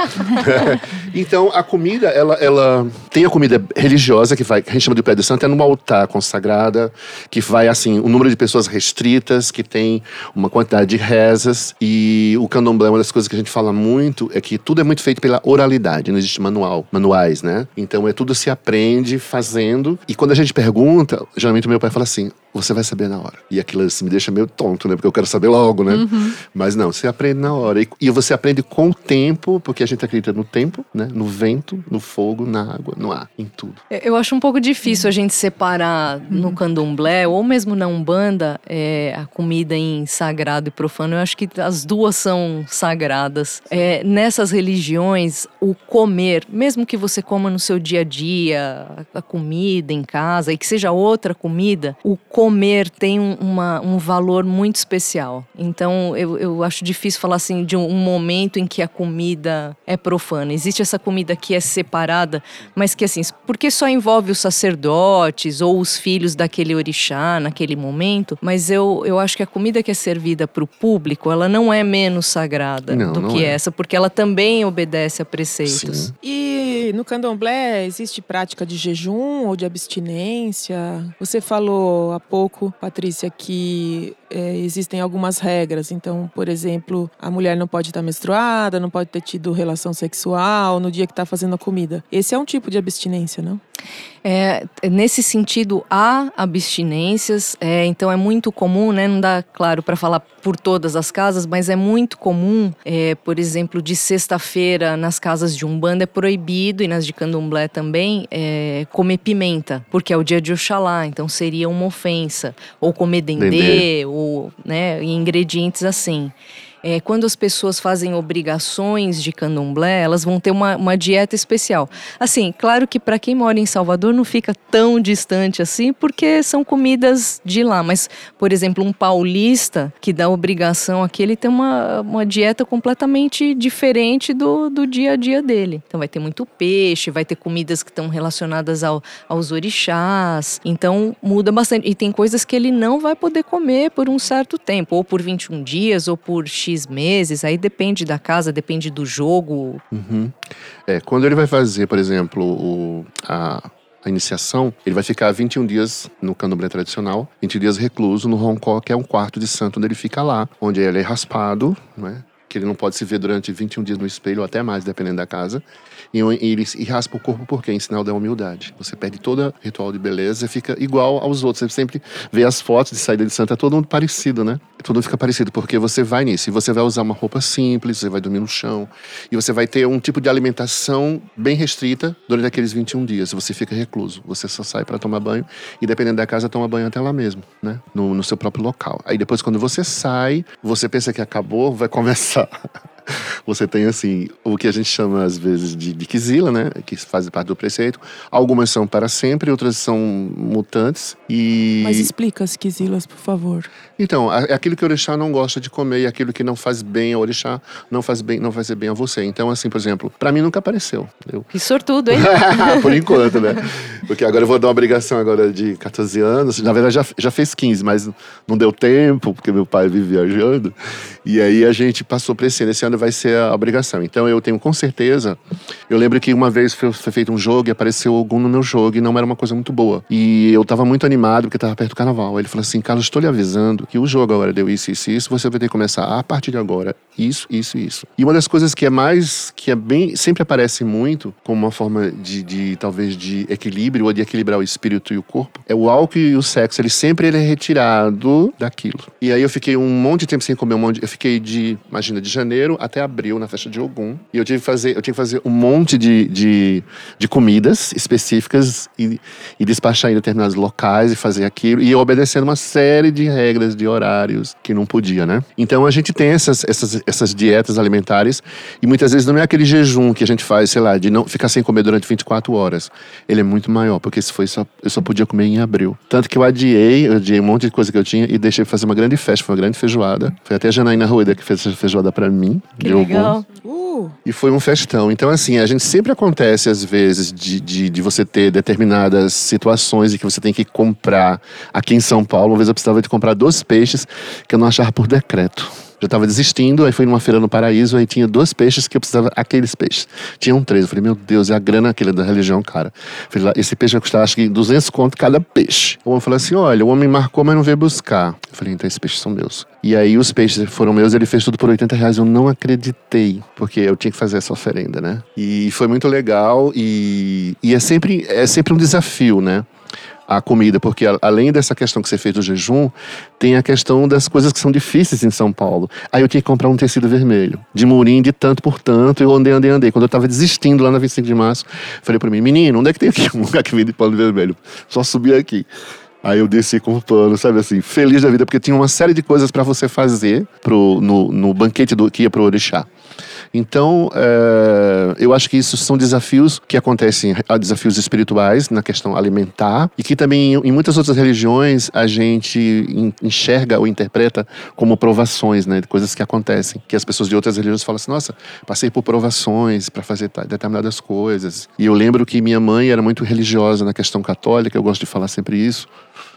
*laughs* então, a comida, ela, ela tem a comida religiosa, que vai, que a gente chama de pé de santo, é numa altar consagrada, que vai, assim, o um número de pessoas restrita que tem uma quantidade de rezas. E o candomblé, uma das coisas que a gente fala muito é que tudo é muito feito pela oralidade, não existe manual, manuais, né? Então é tudo se aprende fazendo. E quando a gente pergunta, geralmente o meu pai fala assim: você vai saber na hora. E aquilo assim, me deixa meio tonto, né? Porque eu quero saber logo, né? Uhum. Mas não, você aprende na hora. E, e, você aprende com o tempo, porque a gente acredita no tempo, né? No vento, no fogo, na água, no ar, em tudo. Eu acho um pouco difícil a gente separar uhum. no candomblé, ou mesmo na Umbanda, é, a comida em sagrado e profano. Eu acho que as duas são sagradas. É, nessas religiões, o comer, mesmo que você coma no seu dia a dia, a comida em casa, e que seja outra comida, o comer comer tem um, uma, um valor muito especial. Então, eu, eu acho difícil falar assim de um, um, momento em que a comida é profana. Existe essa comida que é separada, mas que assim, porque só envolve os sacerdotes ou os filhos daquele orixá naquele momento, mas eu, eu acho que a comida que é servida para o público, ela não é menos sagrada não, do não que é. essa, porque ela também obedece a preceitos. Sim. E E no candomblé existe prática de jejum ou de abstinência? Você falou há pouco, Patrícia, que é, existem algumas regras. Então, por exemplo, a mulher não pode estar menstruada, não pode ter tido relação sexual no dia que está fazendo a comida. Esse é um tipo de abstinência, não? É, nesse sentido, há abstinências, é, então é muito comum, né, não dá claro para falar por todas as casas, mas é muito comum, é, por exemplo, de sexta-feira nas casas de Umbanda é proibido, e nas de Candomblé também, é, comer pimenta, porque é o dia de Oxalá, então seria uma ofensa. Ou comer dendê, dendê. ou né, ingredientes assim é, quando as pessoas fazem obrigações de candomblé, elas vão ter uma, uma dieta especial. Assim, claro que para quem mora em Salvador não fica tão distante assim, porque são comidas de lá. Mas, por exemplo, um paulista que dá obrigação aqui, ele tem uma, uma dieta completamente diferente do, do dia a dia dele. Então, vai ter muito peixe, vai ter comidas que estão relacionadas ao, aos orixás. Então, muda bastante. E tem coisas que ele não vai poder comer por um certo tempo, ou por 21 dias, ou por X meses, aí depende da casa, depende do jogo. Uhum. É, quando ele vai fazer, por exemplo, o, a, a iniciação, ele vai ficar 21 dias no candomblé tradicional, 20 dias recluso no Roncó, que é um quarto de santo onde ele fica lá, onde ele é raspado, né? que ele não pode se ver durante 21 dias no espelho, ou até mais, dependendo da casa. E, ele e raspa o corpo porque em sinal da humildade. Você perde todo ritual de beleza e fica igual aos outros. Você sempre vê as fotos de saída de santa, é todo mundo parecido, né? Todo mundo fica parecido, porque você vai nisso. E você vai usar uma roupa simples, você vai dormir no chão. E você vai ter um tipo de alimentação bem restrita durante aqueles 21 dias. Você fica recluso. Você só sai para tomar banho. E dependendo da casa, toma banho até lá mesmo, né? No, no seu próprio local. Aí depois, quando você sai, você pensa que acabou, vai começar *laughs* *laughs* você tem, assim, o que a gente chama às vezes de, de quizila, né? Que faz parte do preceito. Algumas são para sempre, outras são mutantes. E... Mas explica as quizilas, por favor. Então, é aquilo que o orixá não gosta de comer e aquilo que não faz bem ao orixá não faz bem, não fazer bem a você. Então, assim, por exemplo, para mim nunca apareceu. Eu... Que sortudo, hein? *laughs* por enquanto, né? Porque agora eu vou dar uma obrigação agora de 14 anos. Na verdade, já, já fez 15, mas não deu tempo, porque meu pai vive viajando. E aí a gente passou para esse ano. Esse ano vai ser a obrigação. Então, eu tenho com certeza. Eu lembro que uma vez foi, foi feito um jogo e apareceu algum no meu jogo e não era uma coisa muito boa. E eu tava muito animado porque tava perto do carnaval. Aí ele falou assim: Carlos, estou lhe avisando que o jogo agora deu isso, isso, isso, você vai ter que começar a partir de agora isso, isso, isso. E uma das coisas que é mais, que é bem, sempre aparece muito como uma forma de, de talvez de equilíbrio ou de equilibrar o espírito e o corpo, é o álcool e o sexo, ele sempre ele é retirado daquilo. E aí eu fiquei um monte de tempo sem comer um monte, eu fiquei de, imagina, de janeiro até abril na festa de Ogum, e eu tive que fazer, eu tinha que fazer um monte de, de, de comidas específicas e, e despachar em determinados locais e fazer aquilo, e obedecendo uma série de regras, de horários que não podia, né? Então a gente tem essas, essas, essas dietas alimentares e muitas vezes não é aquele jejum que a gente faz, sei lá, de não ficar sem comer durante 24 horas. Ele é muito maior, porque se foi só, eu só podia comer em abril. Tanto que eu adiei, eu adiei um monte de coisa que eu tinha e deixei fazer uma grande festa, foi uma grande feijoada. Foi até a Janaína Rueda que fez essa feijoada para mim. Que legal. Uh. E foi um festão. Então, assim, a gente sempre acontece, às vezes, de, de, de você ter determinadas situações e que você tem que comprar. Aqui em São Paulo, uma vez eu precisava de comprar dois peixes que eu não achava por decreto. Já estava desistindo, aí fui numa feira no Paraíso, aí tinha dois peixes que eu precisava, aqueles peixes. Tinham três. Eu falei, meu Deus, é a grana aquele da religião, cara. Eu falei, esse peixe vai custar acho que 200 conto cada peixe. O homem falou assim: olha, o homem marcou, mas não veio buscar. Eu falei, então esses peixes são meus. E aí os peixes foram meus, ele fez tudo por 80 reais. Eu não acreditei, porque eu tinha que fazer essa oferenda, né? E foi muito legal e, e é, sempre, é sempre um desafio, né? A comida, porque além dessa questão que você fez do jejum, tem a questão das coisas que são difíceis em São Paulo. Aí eu tinha que comprar um tecido vermelho, de murim, de tanto por tanto, eu andei, andei, andei. Quando eu estava desistindo lá na 25 de março, falei para mim, menino, onde é que tem aqui *laughs* um lugar que vende pano vermelho? Só subir aqui. Aí eu desci com o pano, sabe assim, feliz da vida, porque tinha uma série de coisas para você fazer pro, no, no banquete do, que ia pro Orixá. Então, é, eu acho que isso são desafios que acontecem, desafios espirituais na questão alimentar e que também em muitas outras religiões a gente enxerga ou interpreta como provações, né, coisas que acontecem, que as pessoas de outras religiões falam assim, nossa, passei por provações para fazer determinadas coisas. E eu lembro que minha mãe era muito religiosa na questão católica, eu gosto de falar sempre isso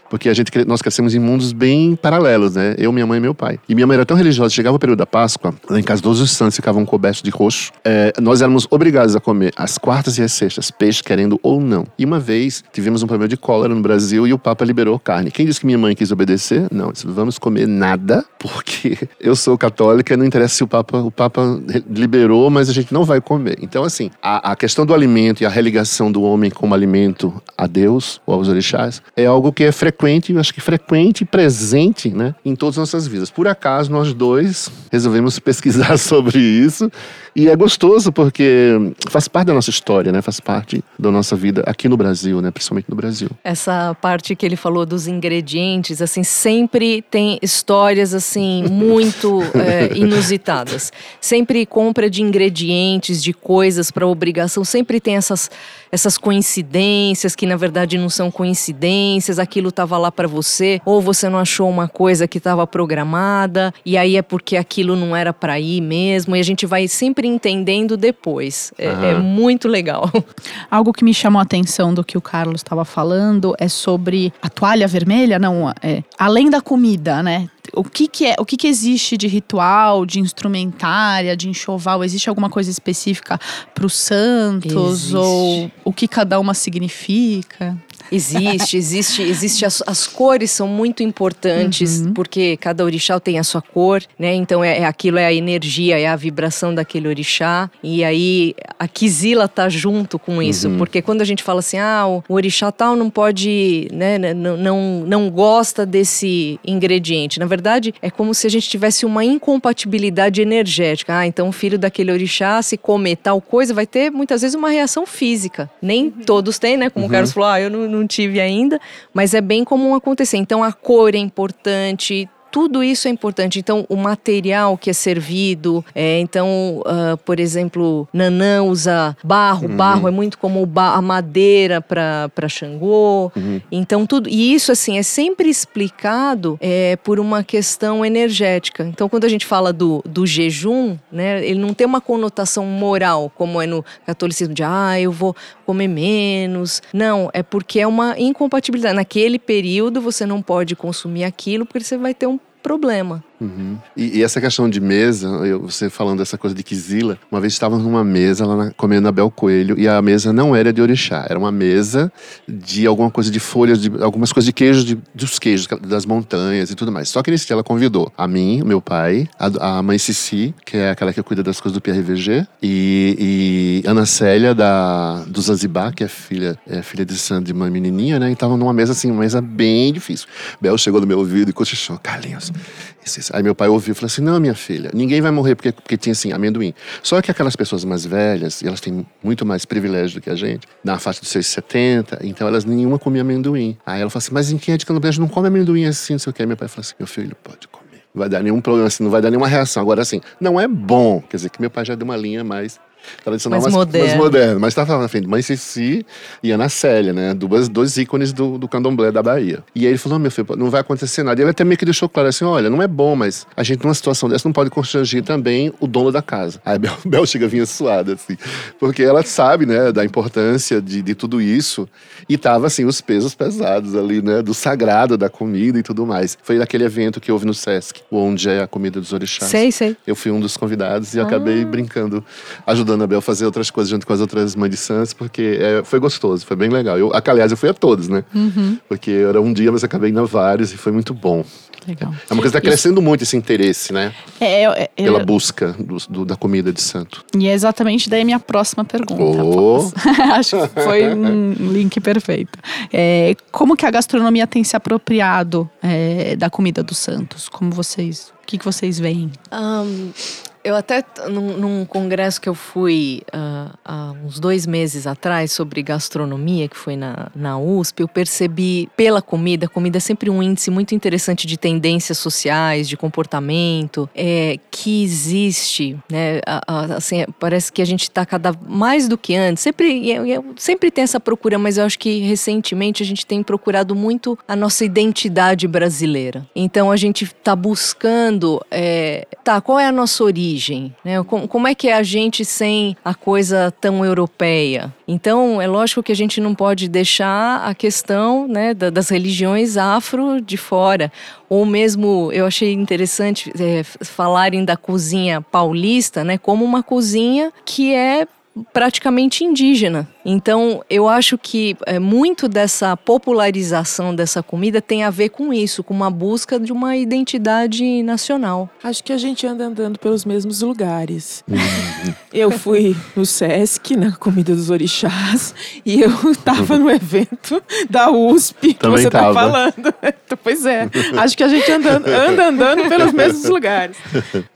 porque a gente nós crescemos em mundos bem paralelos, né? Eu, minha mãe e meu pai. E minha mãe era tão religiosa, chegava o período da Páscoa, lá em casa todos os santos ficavam cobertos de roxo. É, nós éramos obrigados a comer às quartas e às sextas peixe, querendo ou não. E uma vez tivemos um problema de cólera no Brasil e o Papa liberou carne. Quem disse que minha mãe quis obedecer? Não, disse, vamos comer nada, porque *laughs* eu sou católica, não interessa se o Papa, o Papa liberou, mas a gente não vai comer. Então, assim, a, a questão do alimento e a religação do homem como alimento a Deus ou aos orixás é algo que é frequente, eu acho que frequente e presente, né, em todas as nossas vidas. Por acaso, nós dois resolvemos *laughs* pesquisar sobre isso e é gostoso porque faz parte da nossa história, né? Faz parte da nossa vida aqui no Brasil, né? Principalmente no Brasil. Essa parte que ele falou dos ingredientes, assim, sempre tem histórias, assim, *laughs* muito é, inusitadas. Sempre compra de ingredientes, de coisas para obrigação, sempre tem essas, essas coincidências que na verdade não são coincidências, aquilo estava lá para você, ou você não achou uma coisa que estava programada, e aí é porque aquilo não era para ir mesmo, e a gente vai sempre entendendo depois. É, é, muito legal. *laughs* Algo que me chamou a atenção do que o Carlos estava falando é sobre a toalha vermelha, não, é, além da comida, né? o que, que é, o que, que existe de ritual, de instrumentária, de enxoval? Existe alguma coisa específica para os santos existe. ou o que cada uma significa? Existe, existe, existe. As, as cores são muito importantes, uhum. porque cada orixá tem a sua cor, né? Então é, é, aquilo é a energia, é a vibração daquele orixá. E aí a Kizila tá junto com isso, uhum. porque quando a gente fala assim, ah, o, orixá tal não pode, né, não, não, não gosta desse ingrediente. Na verdade, é como se a gente tivesse uma incompatibilidade energética. Ah, então o filho daquele orixá, se comer tal coisa, vai ter muitas vezes uma reação física. Nem uhum. todos têm, né? Como o Carlos falou, ah, eu não, não tive ainda, mas é bem comum acontecer. Então a cor é importante, tudo isso é importante. Então, o material que é servido, é, então, uh, por exemplo, Nanã usa barro, uhum. barro é muito como a madeira para Xangô. Uhum. Então, tudo. E isso, assim, é sempre explicado é, por uma questão energética. Então, quando a gente fala do, do jejum, né, ele não tem uma conotação moral, como é no catolicismo, de ah, eu vou comer menos. Não, é porque é uma incompatibilidade. Naquele período, você não pode consumir aquilo, porque você vai ter um problema. Uhum. E, e, essa questão de mesa, eu, você falando dessa coisa de Kizila, uma vez estávamos numa mesa lá na, comendo Abel Coelho e a mesa não era de orixá, era uma mesa de alguma coisa de folhas, de algumas coisas de queijo, de, dos queijos das montanhas e tudo mais. Só que nesse dia ela convidou a mim, meu pai, a, a mãe Cici, que é aquela que cuida das coisas do PRVG, e, e Ana Célia da, do Zanzibar, que é filha, é filha de Sandra, de uma menininha, né? E estavam numa mesa assim, uma mesa bem difícil. Bel chegou no meu ouvido e cochichou, Carlinhos, Aí meu pai ouviu e falou assim: Não, minha filha, ninguém vai morrer porque, porque tinha assim, amendoim. Só que aquelas pessoas mais velhas, e elas têm muito mais privilégio do que a gente, na faixa dos seus 70, então elas nenhuma comia amendoim. Aí ela falou assim: Mas em quem é de candomblé não come amendoim assim, não sei o que. Aí meu pai falou assim: Meu filho, pode comer. Não vai dar nenhum problema, assim, não vai dar nenhuma reação. Agora, assim, não é bom. Quer dizer, que meu pai já deu uma linha mais tradicional, mais, moderno. mais moderno. Mas estava na frente Mãe Ceci e Ana Célia, né? Duas, dois ícones do, do candomblé da Bahia. E aí ele falou: meu filho, não vai acontecer nada. E ele até meio que deixou claro assim: olha, não é bom, mas a gente numa situação dessa não pode constrangir também o dono da casa. Aí a Bel, *laughs* Bel chega vinha suada, assim. Porque ela sabe, né, da importância de, de tudo isso. E tava, assim, os pesos pesados ali, né? Do sagrado da comida e tudo mais. Foi aquele evento que houve no Sesc, onde é a comida dos orixás. Sei, sei. Eu fui um dos convidados e ah. acabei brincando, ajudando ajudando a Bel a fazer outras coisas junto com as outras mães de Sans, porque é, foi gostoso, foi bem legal. Eu, aliás, eu fui a todos, né? Uhum. Porque era um dia, mas acabei indo a vários e foi muito bom. Legal. É uma coisa que está crescendo muito esse interesse, né? É, é, é, Pela busca do, do, da comida de santo. E é exatamente daí a minha próxima pergunta. Oh. *laughs* Acho que foi um *laughs* link perfeito. É, como que a gastronomia tem se apropriado é, da comida dos santos? Como vocês, o que, que vocês veem? Um, eu até, num, num, congresso que eu fui uh, há uns dois meses atrás sobre gastronomia, que foi na, na USP, eu percebi pela comida, a comida é sempre um índice muito interessante de tendências sociais, de comportamento, é, que existe, né? assim, parece que a gente está cada mais do que antes. Sempre, sempre tem essa procura, mas eu acho que recentemente a gente tem procurado muito a nossa identidade brasileira. Então a gente está buscando, é, tá, qual é a nossa origem? Origem? Né? Como, é que é a gente sem a coisa tão europeia? Então, é lógico que a gente não pode deixar a questão né, das religiões afro de fora. Ou mesmo, eu achei interessante é, falarem da cozinha paulista né, como uma cozinha que é praticamente indígena. Então, eu acho que é, muito dessa popularização dessa comida tem a ver com isso, com uma busca de uma identidade nacional. Acho que a gente anda andando pelos mesmos lugares. *laughs* eu fui no Sesc, na Comida dos Orixás, e eu *laughs* estava no evento da USP, que Também você está falando. *laughs* pois é, acho que a gente anda, anda andando pelos mesmos lugares.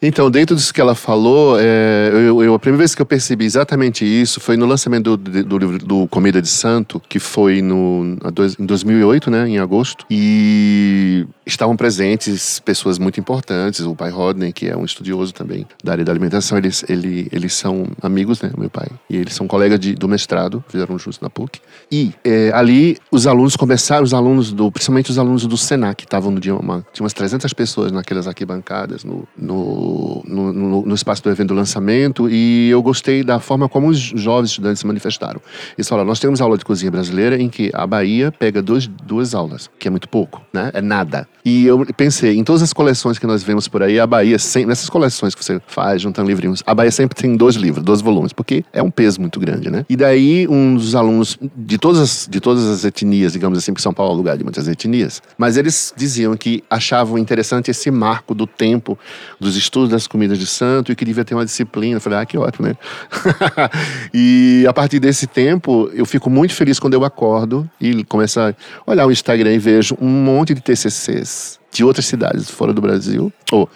Então, dentro disso que ela falou, é, eu, eu- a primeira vez que eu percebi exatamente isso foi no lançamento do, do livro do Comida de Santo, que foi no, em 2008, né, em agosto. E estavam presentes pessoas muito importantes, o pai Rodney, que é um estudioso também da área da alimentação, eles, ele, eles são amigos, né, meu pai. E eles são colegas de, do mestrado, fizeram juntos na PUC. E é, ali os alunos começaram, os alunos do, principalmente os alunos do Senac, estavam no dia, uma, tinha umas 300 pessoas naquelas arquibancadas, no, no, no, no espaço do evento do lançamento, e eu gostei da forma como os jovens estudantes se manifestaram. Eles falaram, nós temos aula de cozinha brasileira em que a Bahia pega dois, duas aulas, que é muito pouco, né? É nada. E eu pensei, em todas as coleções que nós vemos por aí, a Bahia, sempre, nessas coleções que você faz, juntando livrinhos, a Bahia sempre tem dois livros, dois volumes, porque é um peso muito grande, né? E daí, um dos alunos de todas as, de todas as etnias, digamos assim, porque São Paulo é um lugar de muitas etnias, mas eles diziam que achavam interessante esse marco do tempo dos estudos das comidas de santo e que devia ter uma disciplina. Eu falei, ah, que ótimo, né? *laughs* *laughs* e a partir desse tempo, eu fico muito feliz quando eu acordo e começo a olhar o Instagram e vejo um monte de TCCs de outras cidades fora do Brasil, ou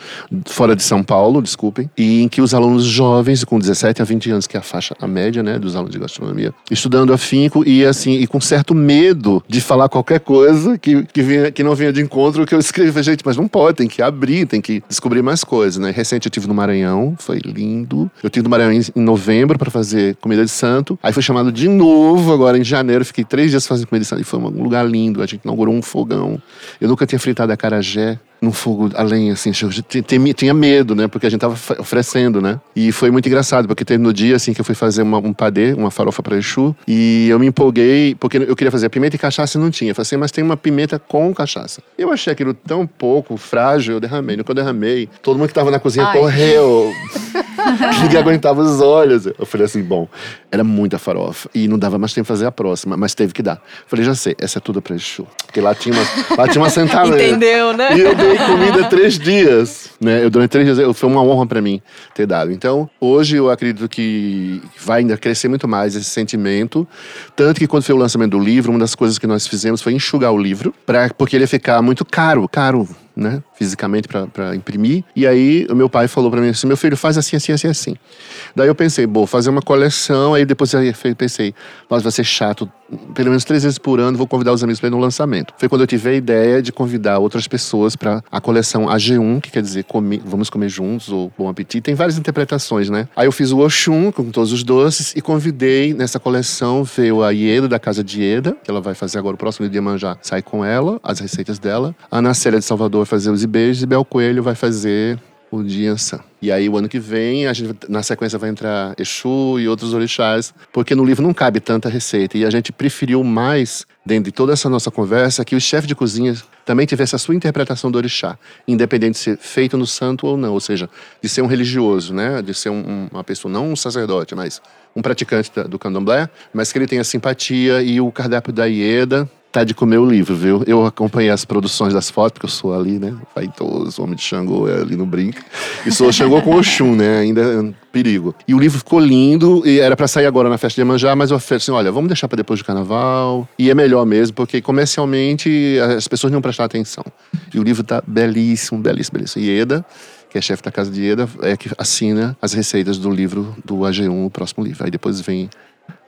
fora de São Paulo, desculpem, e em que os alunos jovens, com 17 a 20 anos, que é a faixa, a média, né, dos alunos de gastronomia, estudando afinco e assim, e com certo medo de falar qualquer coisa que, que, vinha, que não vinha de encontro que eu escrevi. Falei, Gente, mas não pode, tem que abrir, tem que descobrir mais coisas, né? Recente eu tive no Maranhão, foi lindo. Eu tive no Maranhão em, em novembro para fazer comida de santo. Aí fui chamado de novo agora em janeiro, fiquei três dias fazendo comida de santo e foi um lugar lindo. A gente inaugurou um fogão. Eu nunca tinha fritado acarajé num fogo a lenha, assim, tinha- medo, né, porque a gente tava oferecendo, né, e foi muito engraçado, porque teve no dia, assim, que eu fui fazer uma, um padê, uma farofa para Exu, e eu me empolguei, porque eu queria fazer pimenta e cachaça e não tinha, eu falei assim, mas tem uma pimenta com cachaça. Eu achei aquilo tão pouco frágil, eu derramei, no que eu derramei, todo mundo que tava na cozinha Ai. correu, *laughs* *laughs* ninguém aguentava os olhos. Eu falei assim, bom, era muita farofa e não dava mais tempo de fazer a próxima, mas teve que dar. Falei, já sei, essa é tudo para Exu. Porque lá tinha uma, lá tinha uma sentada. Entendeu, né? E eu dei comida três dias, né? Eu durante três dias, foi uma honra para mim ter dado. Então, hoje eu acredito que vai ainda crescer muito mais esse sentimento, tanto que quando foi o lançamento do livro, uma das coisas que nós fizemos foi enxugar o livro, pra, porque ele ia ficar muito caro, caro, né? Fisicamente para imprimir. E aí o meu pai falou para mim assim, meu filho faz assim, assim, assim, assim. Daí eu pensei, bom, fazer uma coleção. Aí depois eu pensei, nossa, vai ser chato. Pelo menos três vezes por ano vou convidar os amigos para ir no lançamento. Foi quando eu tive a ideia de convidar outras pessoas para a coleção AG1, que quer dizer comer, vamos comer juntos ou bom apetite. Tem várias interpretações, né? Aí eu fiz o Oxum com todos os doces e convidei nessa coleção veio a Ieda da Casa de Ieda, que ela vai fazer agora o próximo dia manjar, sai com ela, as receitas dela. A Ana Célia de Salvador vai fazer os beijos e Bel Coelho vai fazer o dia. E aí, o ano que vem, a gente, na sequência vai entrar Exu e outros orixás, porque no livro não cabe tanta receita. E a gente preferiu mais, dentro de toda essa nossa conversa, que o chefe de cozinha também tivesse a sua interpretação do orixá, independente de ser feito no santo ou não. Ou seja, de ser um religioso, né? de ser um- um- uma pessoa, não um sacerdote, mas um praticante do candomblé, mas que ele tenha simpatia e o cardápio da Ieda de comer o livro, viu? Eu acompanhei as produções das fotos, porque eu sou ali, né? Faitoso, homem de Xangô, é ali no brinco. E sou Xangô com Oxum, né? Ainda é perigo. E o livro ficou lindo, e era para sair agora na festa de Iemanjá, mas eu falei assim, olha, vamos deixar para depois do carnaval. E é melhor mesmo, porque comercialmente as pessoas não prestar atenção. E o livro tá belíssimo, belíssimo, belíssimo. E Eda, que é chefe da casa de Eda, é que assina as receitas do livro do AG1, o próximo livro. Aí depois vem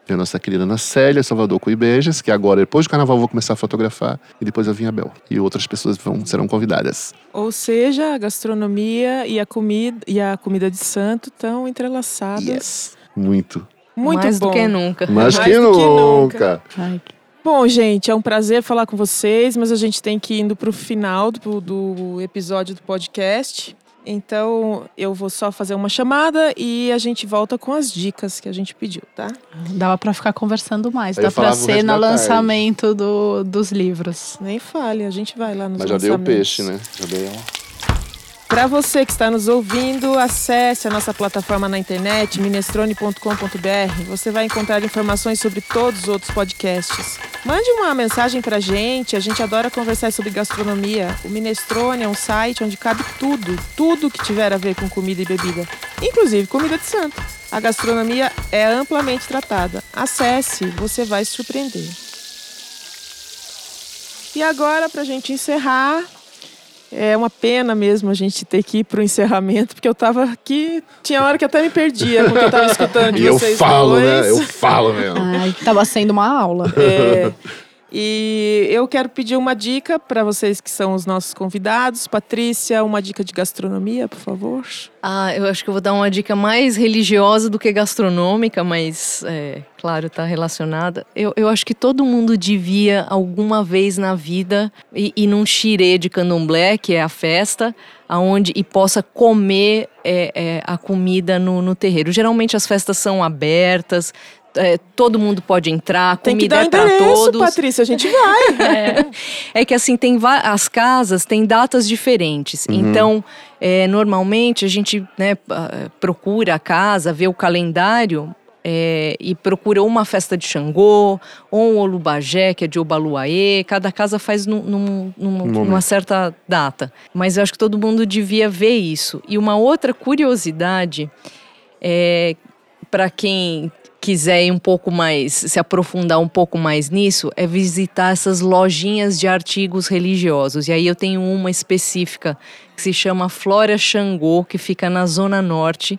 Vem a nossa querida Ana Célia, Salvador Cuibejas, que agora, depois do carnaval, eu vou começar a fotografar. E depois a Vinha Bel. E outras pessoas vão, serão convidadas. Ou seja, a gastronomia e a comida e a comida de santo estão entrelaçadas. Yes. Muito. Muito Mais bom. do que nunca. Mais, Mais que, do que nunca. Ai, Bom, gente, é um prazer falar com vocês, mas a gente tem que ir indo para o final do, do episódio do podcast. Então eu vou só fazer uma chamada e a gente volta com as dicas que a gente pediu, tá? Dava pra ficar conversando mais, Eu dá o ser no lançamento do, dos livros. Nem fale, a gente vai lá nos Mas já dei o lançamentos. peixe, né? Já dei ó. Para você que está nos ouvindo, acesse a nossa plataforma na internet, minestrone.com.br. Você vai encontrar informações sobre todos os outros podcasts. Mande uma mensagem pra gente, a gente adora conversar sobre gastronomia. O Minestrone é um site onde cabe tudo, tudo que tiver a ver com comida e bebida, inclusive comida de santo. A gastronomia é amplamente tratada. Acesse, você vai se surpreender. E agora, pra gente encerrar, é uma pena mesmo a gente ter que ir pro encerramento, porque eu tava aqui. Tinha hora que até me perdia, porque eu tava escutando de *laughs* E eu vocês falo, dois. né? Eu falo mesmo. Ai, tava sendo uma aula. É, e eu quero pedir uma dica para vocês que são os nossos convidados. Patrícia, uma dica de gastronomia, por favor. Ah, eu acho que eu vou dar uma dica mais religiosa do que gastronômica, mas, é, claro, está relacionada. Eu, eu acho que todo mundo devia, alguma vez na vida, ir, num xirê de candomblé, que é a festa, aonde e possa comer é, é, a comida no, no terreiro. Geralmente as festas são abertas, é, todo mundo pode entrar, Tem que comida dar é para todos. Patrícia, a gente vai. *laughs* É, é que assim, tem as casas têm datas diferentes. Então, é, normalmente a gente né, ah, procura a casa, vê o calendário é, e procura uma festa de Xangô, ou um Olubagé, que é de Obaluaê. Cada casa faz num, num- num- numa certa data. Mas eu acho que todo mundo devia ver isso. E uma outra curiosidade é para quem quiser ir um pouco mais, se aprofundar um pouco mais nisso, é visitar essas lojinhas de artigos religiosos. E aí eu tenho uma específica que se chama Flora Xangô, que fica na Zona Norte.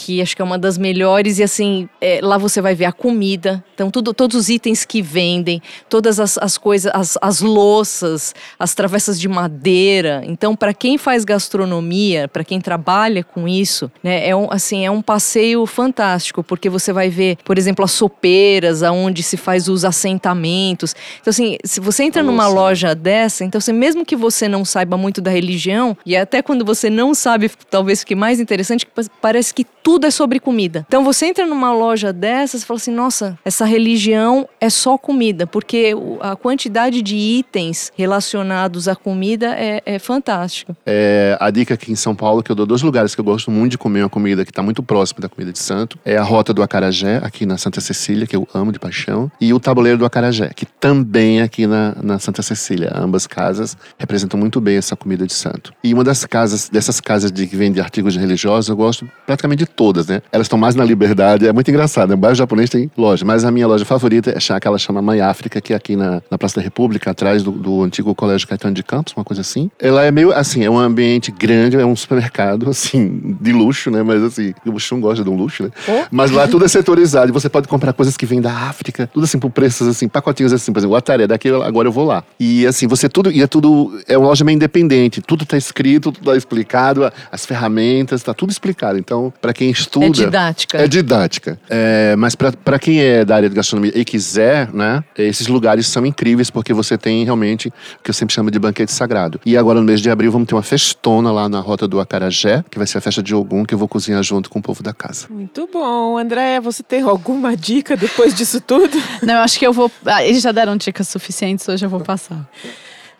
Que acho que é uma das melhores, e assim, é, lá você vai ver a comida, então tudo, todos os itens que vendem, todas as, as coisas, as, as louças, as travessas de madeira. Então, para quem faz gastronomia, para quem trabalha com isso, né, é um, assim, é um passeio fantástico, porque você vai ver, por exemplo, as sopeiras, aonde se faz os assentamentos. Então, assim, se você entra numa Nossa. loja dessa, então, assim, mesmo que você não saiba muito da religião, e até quando você não sabe, talvez fique mais interessante, que pa- parece que tudo é sobre comida. Então, você entra numa loja dessas e fala assim, nossa, essa religião é só comida, porque a quantidade de itens relacionados à comida é, é fantástico. É, a dica aqui em São Paulo, que eu dou dois lugares que eu gosto muito de comer uma comida que está muito próxima da comida de santo, é a Rota do Acarajé, aqui na Santa Cecília, que eu amo de paixão, e o Tabuleiro do Acarajé, que também é aqui na, na Santa Cecília. Ambas casas representam muito bem essa comida de santo. E uma das casas, dessas casas de, que vende artigos religiosos, eu gosto praticamente de todas, né? Elas estão mais na liberdade, é muito engraçado, né? O bairro japonês tem loja, mas a minha loja favorita é aquela chama Mãe África, que é aqui na, na Praça da República, atrás do, do antigo Colégio Caetano de Campos, uma coisa assim. Ela é meio, assim, é um ambiente grande, é um supermercado, *laughs* assim, de luxo, né? Mas, assim, o Buxum gosta de um luxo, né? Oh. Mas lá tudo é setorizado você pode comprar coisas que vêm da África, tudo assim, por preços, assim, pacotinhos assim, por exemplo, o Atari é daqui, agora eu vou lá. E, assim, você tudo, e é tudo, é uma loja meio independente, tudo tá escrito, tudo tá explicado, as ferramentas, tá tudo explicado. Então, para quem estuda... É didática. É didática. É, mas para quem é da área de gastronomia e quiser, né, esses lugares são incríveis porque você tem realmente o que eu sempre chamo de banquete sagrado. E agora no mês de abril vamos ter uma festona lá na Rota do Acarajé, que vai ser a festa de Ogum, que eu vou cozinhar junto com o povo da casa. Muito bom. Andréia, você tem alguma dica depois disso tudo? Não, eu acho que eu vou. ah, eles já deram dicas suficientes, hoje eu vou passar.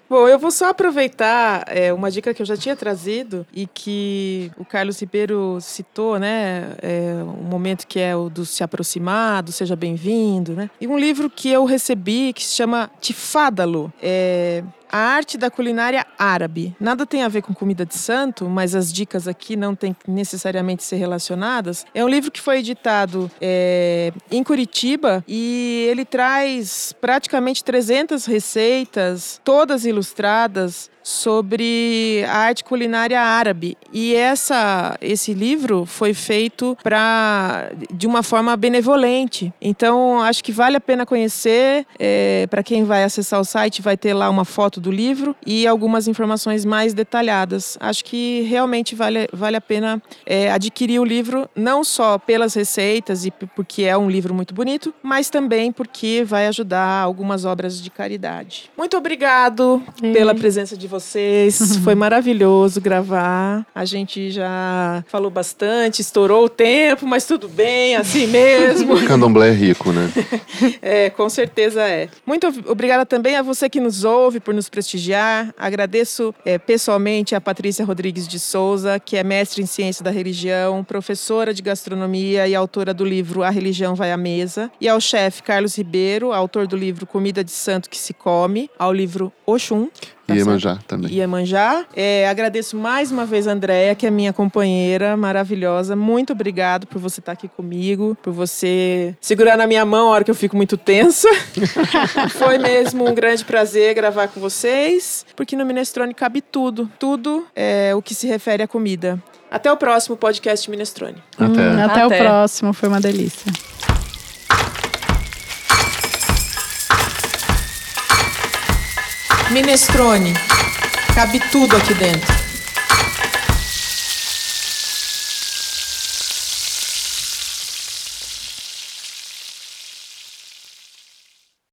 Bom, eu vou só aproveitar é, uma dica que eu já tinha trazido e que o Carlos Ribeiro citou, né? É, um momento que é o do se aproximar, do seja bem-vindo, né? E um livro que eu recebi que se chama Tifádalo. É, a arte da culinária árabe. Nada tem a ver com comida de santo, mas as dicas aqui não têm necessariamente ser relacionadas. É um livro que foi editado é, em Curitiba e ele traz praticamente 300 receitas, todas ilustradas, sobre a arte culinária árabe. E essa, esse livro foi feito pra, de uma forma benevolente. Então, acho que vale a pena conhecer. É, Para quem vai acessar o site, vai ter lá uma foto foto do livro e algumas informações mais detalhadas. Acho que realmente vale, vale a pena é, adquirir o livro, não só pelas receitas e porque é um livro muito bonito, mas também porque vai ajudar algumas obras de caridade. Muito obrigado É. pela presença de vocês. Foi maravilhoso gravar. A gente já falou bastante, estourou o tempo, mas tudo bem, assim mesmo. *laughs* Candomblé é rico, né? *laughs* É, com certeza é. Muito ob- obrigada também a você que nos ouve por nos prestigiar. Agradeço é, pessoalmente a Patrícia Rodrigues de Souza, que é mestre em ciência da religião, professora de gastronomia e autora do livro A Religião Vai à Mesa, e ao chefe Carlos Ribeiro, autor do livro Comida de Santo que se Come, ao livro Oxum. Tá E certo? Iemanjá também. Iemanjá. É, agradeço mais uma vez a Andréia, que é minha companheira maravilhosa. Muito obrigado por você estar aqui comigo, por você segurar na minha mão a hora que eu fico muito tensa. *laughs* Foi mesmo um grande prazer gravar com vocês, porque no Minestrone cabe tudo. Tudo é o que se refere à comida. Até o próximo podcast Minestrone. Até. Hum, até o Até. próximo, foi uma delícia. Minestrone. Cabe tudo aqui dentro.